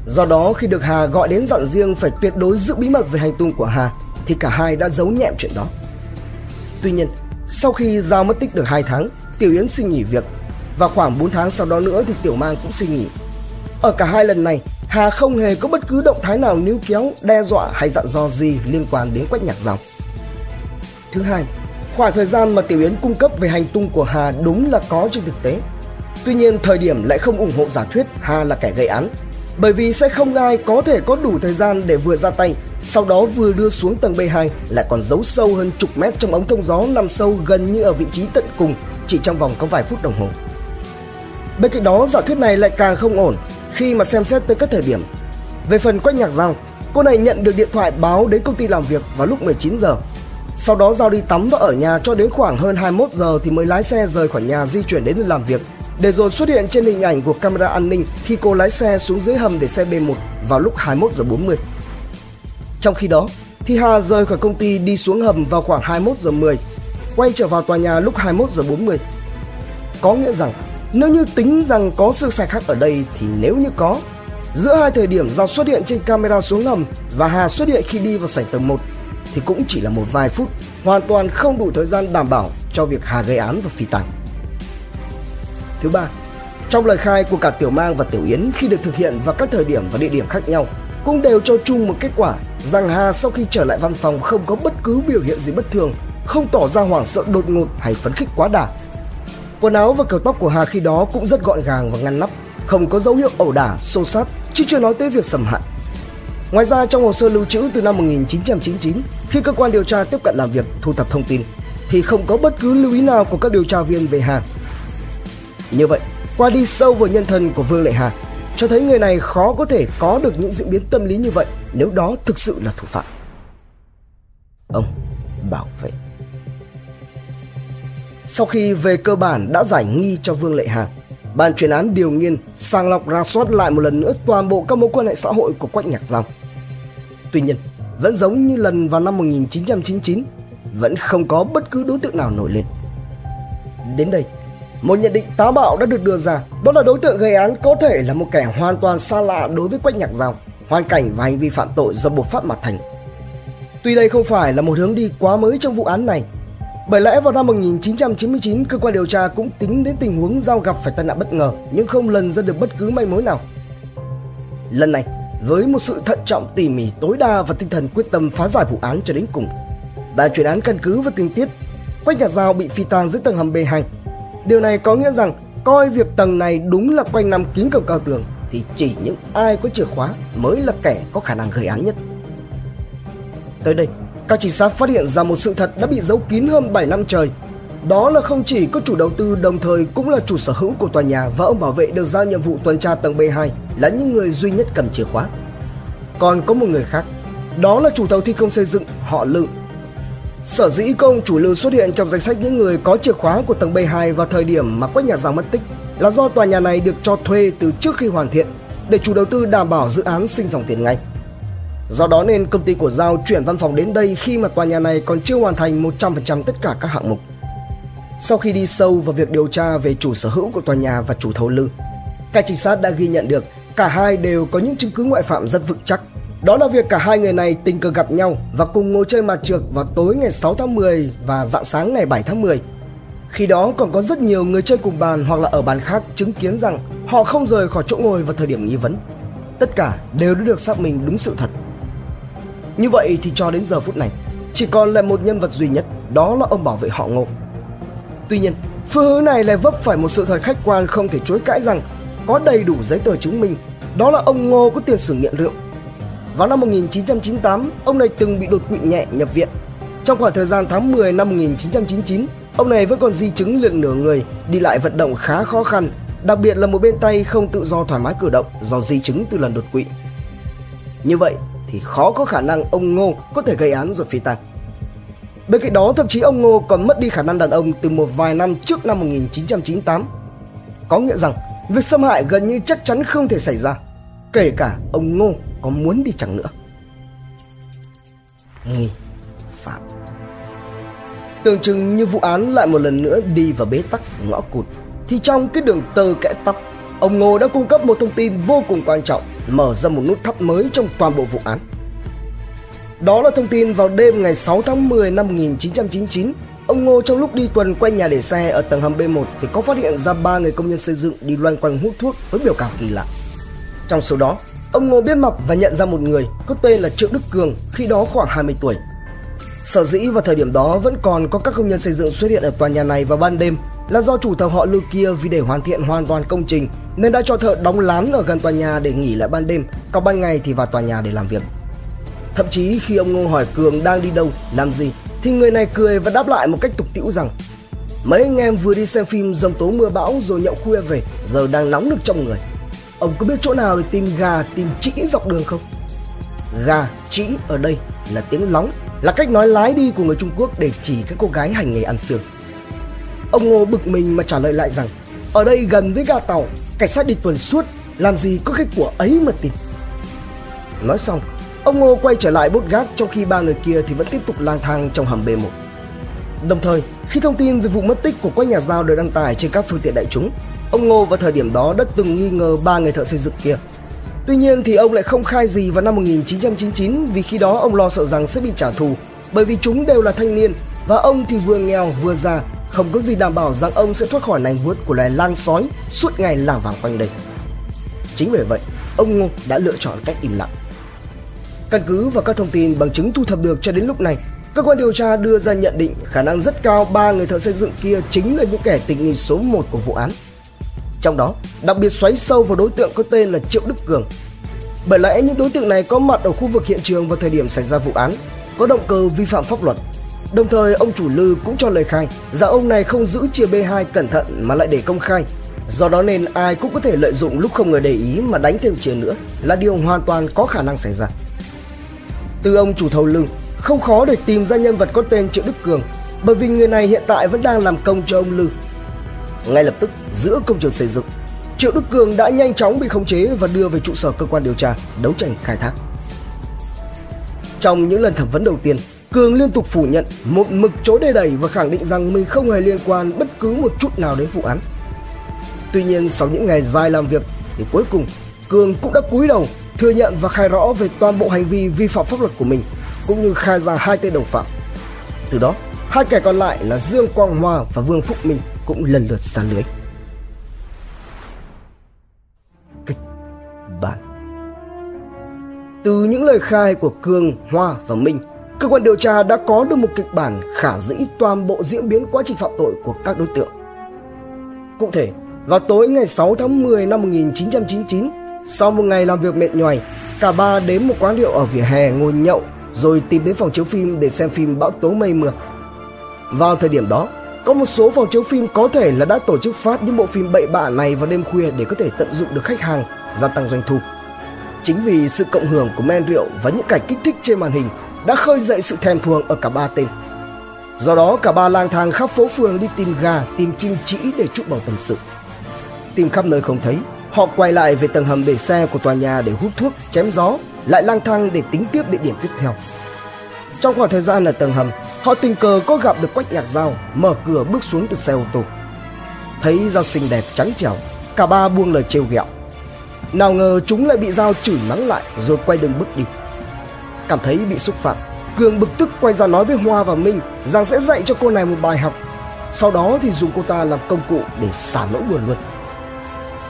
Do đó khi được Hà gọi đến dặn riêng phải tuyệt đối giữ bí mật về hành tung của Hà thì cả hai đã giấu nhẹm chuyện đó. Tuy nhiên, sau khi Giao mất tích được 2 tháng, Tiểu Yến xin nghỉ việc và khoảng 4 tháng sau đó nữa thì Tiểu Mang cũng xin nghỉ. Ở cả hai lần này, Hà không hề có bất cứ động thái nào níu kéo, đe dọa hay dặn dò gì liên quan đến Quách Nhạc Dòng. Thứ hai, khoảng thời gian mà Tiểu Yến cung cấp về hành tung của Hà đúng là có trên thực tế. Tuy nhiên, thời điểm lại không ủng hộ giả thuyết Hà là kẻ gây án, bởi vì sẽ không ai có thể có đủ thời gian để vừa ra tay, sau đó vừa đưa xuống tầng B2 lại còn giấu sâu hơn chục mét trong ống thông gió nằm sâu gần như ở vị trí tận cùng chỉ trong vòng có vài phút đồng hồ. Bên cạnh đó, giả thuyết này lại càng không ổn khi mà xem xét tới các thời điểm. Về phần Quách Nhạc Giao, cô này nhận được điện thoại báo đến công ty làm việc vào lúc 19 giờ. Sau đó Giao đi tắm và ở nhà cho đến khoảng hơn 21 giờ thì mới lái xe rời khỏi nhà di chuyển đến nơi làm việc để rồi xuất hiện trên hình ảnh của camera an ninh khi cô lái xe xuống dưới hầm để xe B1 vào lúc 21 giờ 40. Trong khi đó, thì Hà rời khỏi công ty đi xuống hầm vào khoảng 21 giờ 10, quay trở vào tòa nhà lúc 21 giờ 40. Có nghĩa rằng nếu như tính rằng có sự sai khác ở đây thì nếu như có, giữa hai thời điểm Giao xuất hiện trên camera xuống ngầm và Hà xuất hiện khi đi vào sảnh tầng 1 thì cũng chỉ là một vài phút, hoàn toàn không đủ thời gian đảm bảo cho việc Hà gây án và phi tàng. Thứ ba, trong lời khai của cả Tiểu Mang và Tiểu Yến khi được thực hiện vào các thời điểm và địa điểm khác nhau cũng đều cho chung một kết quả rằng Hà sau khi trở lại văn phòng không có bất cứ biểu hiện gì bất thường, không tỏ ra hoảng sợ đột ngột hay phấn khích quá đà Quần áo và kiểu tóc của Hà khi đó cũng rất gọn gàng và ngăn nắp, không có dấu hiệu ẩu đả, xô sát, chứ chưa nói tới việc xâm hại. Ngoài ra trong hồ sơ lưu trữ từ năm 1999, khi cơ quan điều tra tiếp cận làm việc thu thập thông tin, thì không có bất cứ lưu ý nào của các điều tra viên về Hà. Như vậy, qua đi sâu vào nhân thân của Vương Lệ Hà, cho thấy người này khó có thể có được những diễn biến tâm lý như vậy nếu đó thực sự là thủ phạm. Ông bảo vệ sau khi về cơ bản đã giải nghi cho Vương Lệ Hà, ban chuyên án điều nghiên sàng lọc ra soát lại một lần nữa toàn bộ các mối quan hệ xã hội của Quách Nhạc Giao. Tuy nhiên, vẫn giống như lần vào năm 1999, vẫn không có bất cứ đối tượng nào nổi lên. Đến đây, một nhận định táo bạo đã được đưa ra, đó là đối tượng gây án có thể là một kẻ hoàn toàn xa lạ đối với Quách Nhạc Giao, hoàn cảnh và hành vi phạm tội do bộc phát mà thành. Tuy đây không phải là một hướng đi quá mới trong vụ án này, bởi lẽ vào năm 1999, cơ quan điều tra cũng tính đến tình huống Giao gặp phải tai nạn bất ngờ nhưng không lần ra được bất cứ manh mối nào. Lần này, với một sự thận trọng tỉ mỉ tối đa và tinh thần quyết tâm phá giải vụ án cho đến cùng, ban chuyên án căn cứ vào tình tiết Quách Nhà Giao bị phi tang dưới tầng hầm B2. Điều này có nghĩa rằng coi việc tầng này đúng là quanh nằm kín cổng cao tường thì chỉ những ai có chìa khóa mới là kẻ có khả năng gây án nhất. Tới đây, các trinh sát phát hiện ra một sự thật đã bị giấu kín hơn 7 năm trời. Đó là không chỉ có chủ đầu tư đồng thời cũng là chủ sở hữu của tòa nhà và ông bảo vệ được giao nhiệm vụ tuần tra tầng B2 là những người duy nhất cầm chìa khóa. Còn có một người khác, đó là chủ thầu thi công xây dựng họ Lự. Sở dĩ công chủ Lự xuất hiện trong danh sách những người có chìa khóa của tầng B2 vào thời điểm mà Quách Nhà Giang mất tích là do tòa nhà này được cho thuê từ trước khi hoàn thiện để chủ đầu tư đảm bảo dự án sinh dòng tiền ngay. Do đó nên công ty của Giao chuyển văn phòng đến đây khi mà tòa nhà này còn chưa hoàn thành 100% tất cả các hạng mục. Sau khi đi sâu vào việc điều tra về chủ sở hữu của tòa nhà và chủ thầu Lư, các trinh sát đã ghi nhận được cả hai đều có những chứng cứ ngoại phạm rất vững chắc. Đó là việc cả hai người này tình cờ gặp nhau và cùng ngồi chơi mặt trượt vào tối ngày 6 tháng 10 và dạng sáng ngày 7 tháng 10. Khi đó còn có rất nhiều người chơi cùng bàn hoặc là ở bàn khác chứng kiến rằng họ không rời khỏi chỗ ngồi vào thời điểm nghi vấn. Tất cả đều đã được xác minh đúng sự thật. Như vậy thì cho đến giờ phút này, chỉ còn lại một nhân vật duy nhất, đó là ông bảo vệ họ Ngô. Tuy nhiên, phương hướng này lại vấp phải một sự thật khách quan không thể chối cãi rằng có đầy đủ giấy tờ chứng minh đó là ông Ngô có tiền sử nghiện rượu. Vào năm 1998, ông này từng bị đột quỵ nhẹ nhập viện. Trong khoảng thời gian tháng 10 năm 1999, ông này vẫn còn di chứng liệt nửa người, đi lại vận động khá khó khăn, đặc biệt là một bên tay không tự do thoải mái cử động do di chứng từ lần đột quỵ. Như vậy thì khó có khả năng ông Ngô có thể gây án rồi phi tang. Bên cạnh đó, thậm chí ông Ngô còn mất đi khả năng đàn ông từ một vài năm trước năm 1998. Có nghĩa rằng, việc xâm hại gần như chắc chắn không thể xảy ra, kể cả ông Ngô có muốn đi chẳng nữa. Nghi phạm Tưởng chừng như vụ án lại một lần nữa đi vào bế tắc ngõ cụt, thì trong cái đường tơ kẽ tóc, ông Ngô đã cung cấp một thông tin vô cùng quan trọng, mở ra một nút thắt mới trong toàn bộ vụ án. Đó là thông tin vào đêm ngày 6 tháng 10 năm 1999, ông Ngô trong lúc đi tuần quanh nhà để xe ở tầng hầm B1 thì có phát hiện ra ba người công nhân xây dựng đi loanh quanh hút thuốc với biểu cảm kỳ lạ. Trong số đó, ông Ngô biết mặt và nhận ra một người có tên là Triệu Đức Cường, khi đó khoảng 20 tuổi. Sở dĩ vào thời điểm đó vẫn còn có các công nhân xây dựng xuất hiện ở tòa nhà này vào ban đêm là do chủ thầu họ Lưu kia vì để hoàn thiện hoàn toàn công trình nên đã cho thợ đóng lán ở gần tòa nhà để nghỉ lại ban đêm, còn ban ngày thì vào tòa nhà để làm việc. Thậm chí khi ông Ngô hỏi Cường đang đi đâu, làm gì thì người này cười và đáp lại một cách tục tĩu rằng Mấy anh em vừa đi xem phim dòng tố mưa bão rồi nhậu khuya về, giờ đang nóng được trong người. Ông có biết chỗ nào để tìm gà, tìm trĩ dọc đường không? Gà, trĩ ở đây là tiếng lóng, là cách nói lái đi của người Trung Quốc để chỉ các cô gái hành nghề ăn xương. Ông Ngô bực mình mà trả lời lại rằng ở đây gần với ga tàu, cảnh sát đi tuần suốt, làm gì có cái của ấy mà tìm. Nói xong, Ông Ngô quay trở lại bốt gác trong khi ba người kia thì vẫn tiếp tục lang thang trong hầm B1. Đồng thời, khi thông tin về vụ mất tích của Quách Nhà Giao được đăng tải trên các phương tiện đại chúng, ông Ngô vào thời điểm đó đã từng nghi ngờ ba người thợ xây dựng kia. Tuy nhiên thì ông lại không khai gì vào năm 1999 vì khi đó ông lo sợ rằng sẽ bị trả thù bởi vì chúng đều là thanh niên và ông thì vừa nghèo vừa già, không có gì đảm bảo rằng ông sẽ thoát khỏi nành vuốt của loài lang sói suốt ngày lảng vàng quanh đây. Chính vì vậy, ông Ngô đã lựa chọn cách im lặng. Căn cứ vào các thông tin bằng chứng thu thập được cho đến lúc này, cơ quan điều tra đưa ra nhận định khả năng rất cao ba người thợ xây dựng kia chính là những kẻ tình nghi số 1 của vụ án. Trong đó, đặc biệt xoáy sâu vào đối tượng có tên là Triệu Đức Cường. Bởi lẽ những đối tượng này có mặt ở khu vực hiện trường vào thời điểm xảy ra vụ án, có động cơ vi phạm pháp luật. Đồng thời, ông chủ Lư cũng cho lời khai rằng ông này không giữ chìa B2 cẩn thận mà lại để công khai. Do đó nên ai cũng có thể lợi dụng lúc không người để ý mà đánh thêm chìa nữa là điều hoàn toàn có khả năng xảy ra. Từ ông chủ thầu Lư, không khó để tìm ra nhân vật có tên Triệu Đức Cường, bởi vì người này hiện tại vẫn đang làm công cho ông Lư. Ngay lập tức, giữa công trường xây dựng, Triệu Đức Cường đã nhanh chóng bị khống chế và đưa về trụ sở cơ quan điều tra đấu tranh khai thác. Trong những lần thẩm vấn đầu tiên, Cường liên tục phủ nhận, một mực chối đề đẩy và khẳng định rằng mình không hề liên quan bất cứ một chút nào đến vụ án. Tuy nhiên sau những ngày dài làm việc thì cuối cùng Cường cũng đã cúi đầu thừa nhận và khai rõ về toàn bộ hành vi vi phạm pháp luật của mình cũng như khai ra hai tên đồng phạm. Từ đó, hai kẻ còn lại là Dương Quang Hoa và Vương Phúc Minh cũng lần lượt ra lưới. Kịch bản Từ những lời khai của Cường, Hoa và Minh, cơ quan điều tra đã có được một kịch bản khả dĩ toàn bộ diễn biến quá trình phạm tội của các đối tượng. Cụ thể, vào tối ngày 6 tháng 10 năm 1999, sau một ngày làm việc mệt nhoài, cả ba đến một quán rượu ở vỉa hè ngồi nhậu rồi tìm đến phòng chiếu phim để xem phim Bão tố mây mưa. Vào thời điểm đó, có một số phòng chiếu phim có thể là đã tổ chức phát những bộ phim bậy bạ này vào đêm khuya để có thể tận dụng được khách hàng, gia tăng doanh thu. Chính vì sự cộng hưởng của men rượu và những cảnh kích thích trên màn hình đã khơi dậy sự thèm thuồng ở cả ba tên. Do đó cả ba lang thang khắp phố phường đi tìm gà, tìm chim chỉ để trúc bầu tâm sự. Tìm khắp nơi không thấy, họ quay lại về tầng hầm để xe của tòa nhà để hút thuốc, chém gió, lại lang thang để tính tiếp địa điểm tiếp theo. Trong khoảng thời gian ở tầng hầm, họ tình cờ có gặp được Quách Nhạc Giao mở cửa bước xuống từ xe ô tô. Thấy Giao xinh đẹp trắng trẻo, cả ba buông lời trêu ghẹo. Nào ngờ chúng lại bị Giao chửi mắng lại rồi quay đường bước đi. Cảm thấy bị xúc phạm, Cường bực tức quay ra nói với Hoa và Minh rằng sẽ dạy cho cô này một bài học. Sau đó thì dùng cô ta làm công cụ để xả nỗi buồn luôn.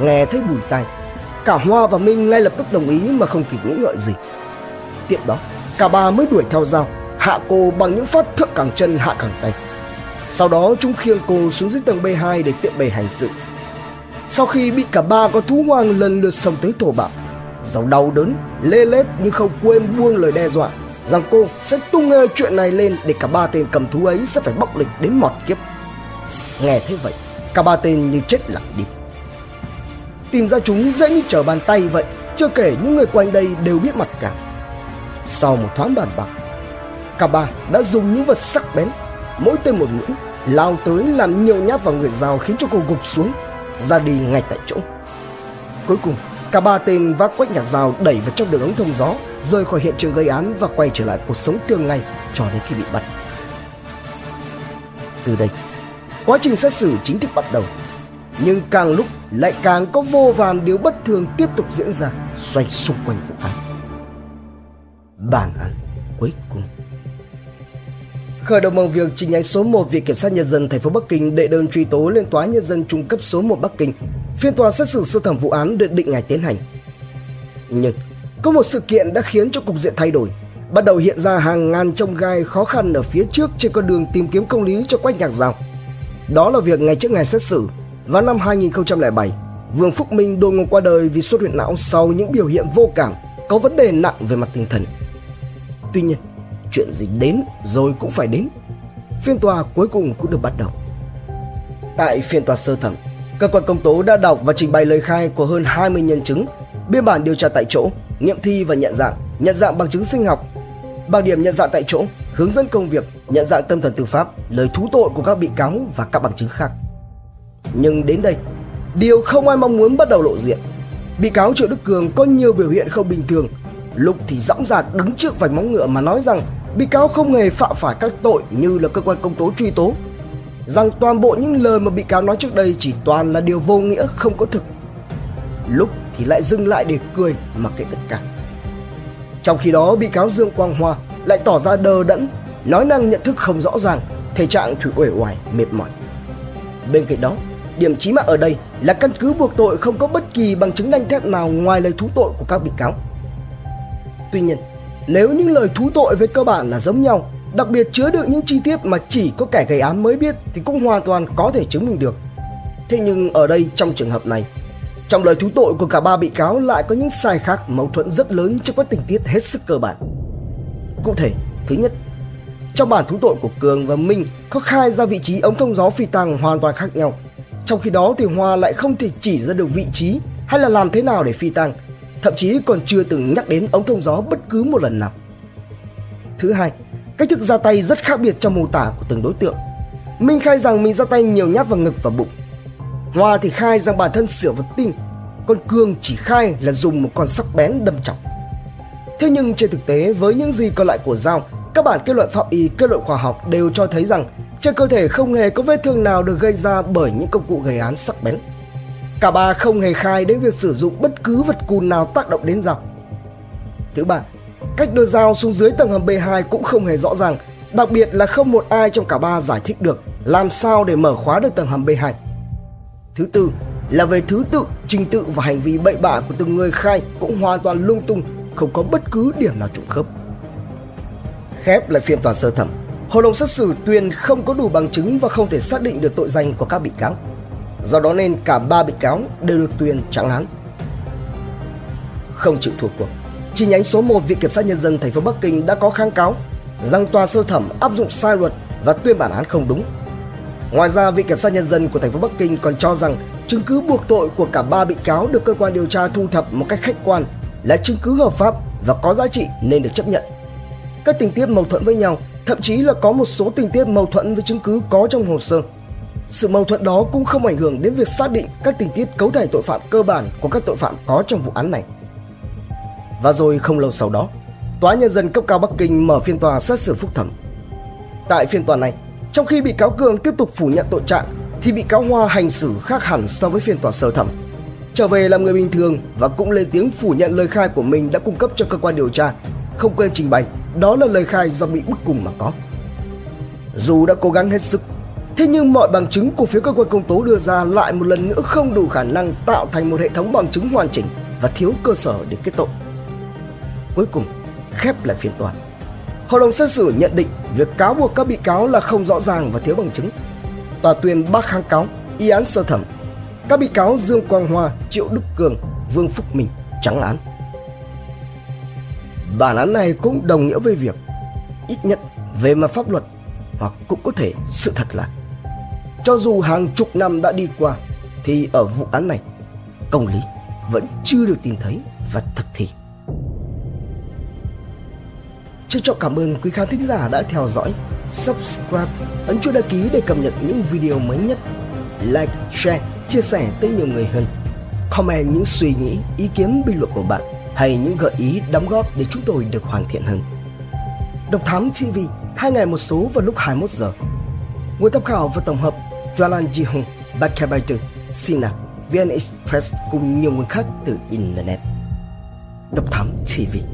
Nghe thấy bùi tai, cả Hoa và Minh ngay lập tức đồng ý mà không kịp nghĩ ngợi gì. Tiếp đó, cả ba mới đuổi theo dao hạ cô bằng những phát thượng cẳng chân hạ cẳng tay. Sau đó chúng khiêng cô xuống dưới tầng B2 để tiện bề hành sự. Sau khi bị cả ba con thú hoang lần lượt xông tới thổ bạo, Giàu đau đớn, lê lết nhưng không quên buông lời đe dọa rằng cô sẽ tung chuyện này lên để cả ba tên cầm thú ấy sẽ phải bóc lịch đến mọt kiếp. Nghe thế vậy, cả ba tên như chết lặng đi. Tìm ra chúng dễ như trở bàn tay vậy, chưa kể những người quanh đây đều biết mặt cả. Sau một thoáng bàn bạc, cả ba đã dùng những vật sắc bén, mỗi tên một mũi, lao tới làm nhiều nhát vào người rào khiến cho cô gục xuống, ra đi ngay tại chỗ. Cuối cùng, cả ba tên vác quách nhặt rào đẩy vào trong đường ống thông gió rời khỏi hiện trường gây án và quay trở lại cuộc sống thường ngày cho đến khi bị bắt. Từ đây, quá trình xét xử chính thức bắt đầu. Nhưng càng lúc lại càng có vô vàn điều bất thường tiếp tục diễn ra xoay xung quanh vụ án. Bản án cuối cùng Khởi động bằng việc trình nhánh số 1 Viện Kiểm sát Nhân dân thành phố Bắc Kinh đệ đơn truy tố lên Tòa Nhân dân Trung cấp số 1 Bắc Kinh. Phiên tòa xét xử sơ thẩm vụ án được định ngày tiến hành. Nhưng có một sự kiện đã khiến cho cục diện thay đổi. Bắt đầu hiện ra hàng ngàn trông gai khó khăn ở phía trước trên con đường tìm kiếm công lý cho Quách Nhạc Giao. Đó là việc ngày trước ngày xét xử, vào năm 2007, Vương Phúc Minh đột ngột qua đời vì xuất huyết não sau những biểu hiện vô cảm, có vấn đề nặng về mặt tinh thần. Tuy nhiên, chuyện gì đến rồi cũng phải đến. Phiên tòa cuối cùng cũng được bắt đầu. Tại phiên tòa sơ thẩm, cơ quan công tố đã đọc và trình bày lời khai của hơn 20 nhân chứng, biên bản điều tra tại chỗ, nghiệm thi và nhận dạng, nhận dạng bằng chứng sinh học, bằng điểm nhận dạng tại chỗ, hướng dẫn công việc, nhận dạng tâm thần tư pháp, lời thú tội của các bị cáo và các bằng chứng khác. Nhưng đến đây, điều không ai mong muốn bắt đầu lộ diện. Bị cáo Triệu Đức Cường có nhiều biểu hiện không bình thường, lúc thì dõng dạc đứng trước vành móng ngựa mà nói rằng bị cáo không hề phạm phải các tội như là cơ quan công tố truy tố, rằng toàn bộ những lời mà bị cáo nói trước đây chỉ toàn là điều vô nghĩa không có thực. Lúc thì lại dừng lại để cười mà kệ tất cả. Trong khi đó bị cáo Dương Quang Hoa lại tỏ ra đờ đẫn, nói năng nhận thức không rõ ràng, thể trạng thủy uể oải, mệt mỏi. Bên cạnh đó, điểm chí mạng ở đây là căn cứ buộc tội không có bất kỳ bằng chứng đanh thép nào ngoài lời thú tội của các bị cáo. Tuy nhiên, nếu những lời thú tội về cơ bản là giống nhau, đặc biệt chứa đựng những chi tiết mà chỉ có kẻ gây án mới biết thì cũng hoàn toàn có thể chứng minh được. Thế nhưng ở đây trong trường hợp này, trong lời thú tội của cả ba bị cáo lại có những sai khác mâu thuẫn rất lớn trong các tình tiết hết sức cơ bản. Cụ thể, thứ nhất, trong bản thú tội của Cường và Minh có khai ra vị trí ống thông gió phi tăng hoàn toàn khác nhau. Trong khi đó thì Hoa lại không thể chỉ ra được vị trí hay là làm thế nào để phi tăng, thậm chí còn chưa từng nhắc đến ống thông gió bất cứ một lần nào. Thứ hai, cách thức ra tay rất khác biệt trong mô tả của từng đối tượng. Minh khai rằng mình ra tay nhiều nhát vào ngực và bụng, Hoa thì khai rằng bản thân sửa vật tinh Còn cương chỉ khai là dùng một con sắc bén đâm trọng Thế nhưng trên thực tế với những gì còn lại của dao Các bản kết luận pháp y, kết luận khoa học đều cho thấy rằng Trên cơ thể không hề có vết thương nào được gây ra bởi những công cụ gây án sắc bén. Cả ba không hề khai đến việc sử dụng bất cứ vật cùn nào tác động đến dao Thứ ba, cách đưa dao xuống dưới tầng hầm B2 cũng không hề rõ ràng Đặc biệt là không một ai trong cả ba giải thích được làm sao để mở khóa được tầng hầm B2 Thứ tư là về thứ tự, trình tự và hành vi bậy bạ của từng người khai cũng hoàn toàn lung tung, không có bất cứ điểm nào trùng khớp. Khép lại phiên tòa sơ thẩm, hội đồng xét xử tuyên không có đủ bằng chứng và không thể xác định được tội danh của các bị cáo. Do đó nên cả ba bị cáo đều được tuyên trắng án. Không chịu thua cuộc, chi nhánh số 1 Viện Kiểm sát Nhân dân thành phố Bắc Kinh đã có kháng cáo rằng tòa sơ thẩm áp dụng sai luật và tuyên bản án không đúng Ngoài ra, Viện Kiểm sát Nhân dân của thành phố Bắc Kinh còn cho rằng chứng cứ buộc tội của cả ba bị cáo được cơ quan điều tra thu thập một cách khách quan, là chứng cứ hợp pháp và có giá trị nên được chấp nhận. Các tình tiết mâu thuẫn với nhau, thậm chí là có một số tình tiết mâu thuẫn với chứng cứ có trong hồ sơ. Sự mâu thuẫn đó cũng không ảnh hưởng đến việc xác định các tình tiết cấu thành tội phạm cơ bản của các tội phạm có trong vụ án này. Và rồi không lâu sau đó, Tòa Nhân dân cấp cao Bắc Kinh mở phiên tòa xét xử phúc thẩm. Tại phiên tòa này, trong khi bị cáo Cường tiếp tục phủ nhận tội trạng, thì bị cáo Hoa hành xử khác hẳn so với phiên tòa sơ thẩm. Trở về làm người bình thường và cũng lên tiếng phủ nhận lời khai của mình đã cung cấp cho cơ quan điều tra, không quên trình bày đó là lời khai do bị bức cung mà có. Dù đã cố gắng hết sức, thế nhưng mọi bằng chứng của phía cơ quan công tố đưa ra lại một lần nữa không đủ khả năng tạo thành một hệ thống bằng chứng hoàn chỉnh và thiếu cơ sở để kết tội. Cuối cùng, khép lại phiên tòa. Hội đồng xét xử nhận định việc cáo buộc các bị cáo là không rõ ràng và thiếu bằng chứng. Tòa tuyên bác kháng cáo, y án sơ thẩm. Các bị cáo Dương Quang Hoa, Triệu Đức Cường, Vương Phúc Minh trắng án. Bản án này cũng đồng nghĩa với việc ít nhất về mặt pháp luật hoặc cũng có thể sự thật là cho dù hàng chục năm đã đi qua thì ở vụ án này công lý vẫn chưa được tìm thấy và thực thi. Trân trọng cảm ơn quý khán thính giả đã theo dõi, subscribe, ấn chuông đăng ký để cập nhật những video mới nhất. Like, share, chia sẻ tới nhiều người hơn. Comment những suy nghĩ, ý kiến bình luận của bạn hay những gợi ý đóng góp để chúng tôi được hoàn thiện hơn. Độc Thám TV, hai ngày một số vào lúc 21 giờ. Nguồn tham khảo và tổng hợp Jalan Jihong, Bakabaitu, Sina, VN Express cùng nhiều nguồn khác từ Internet. Độc Thám TV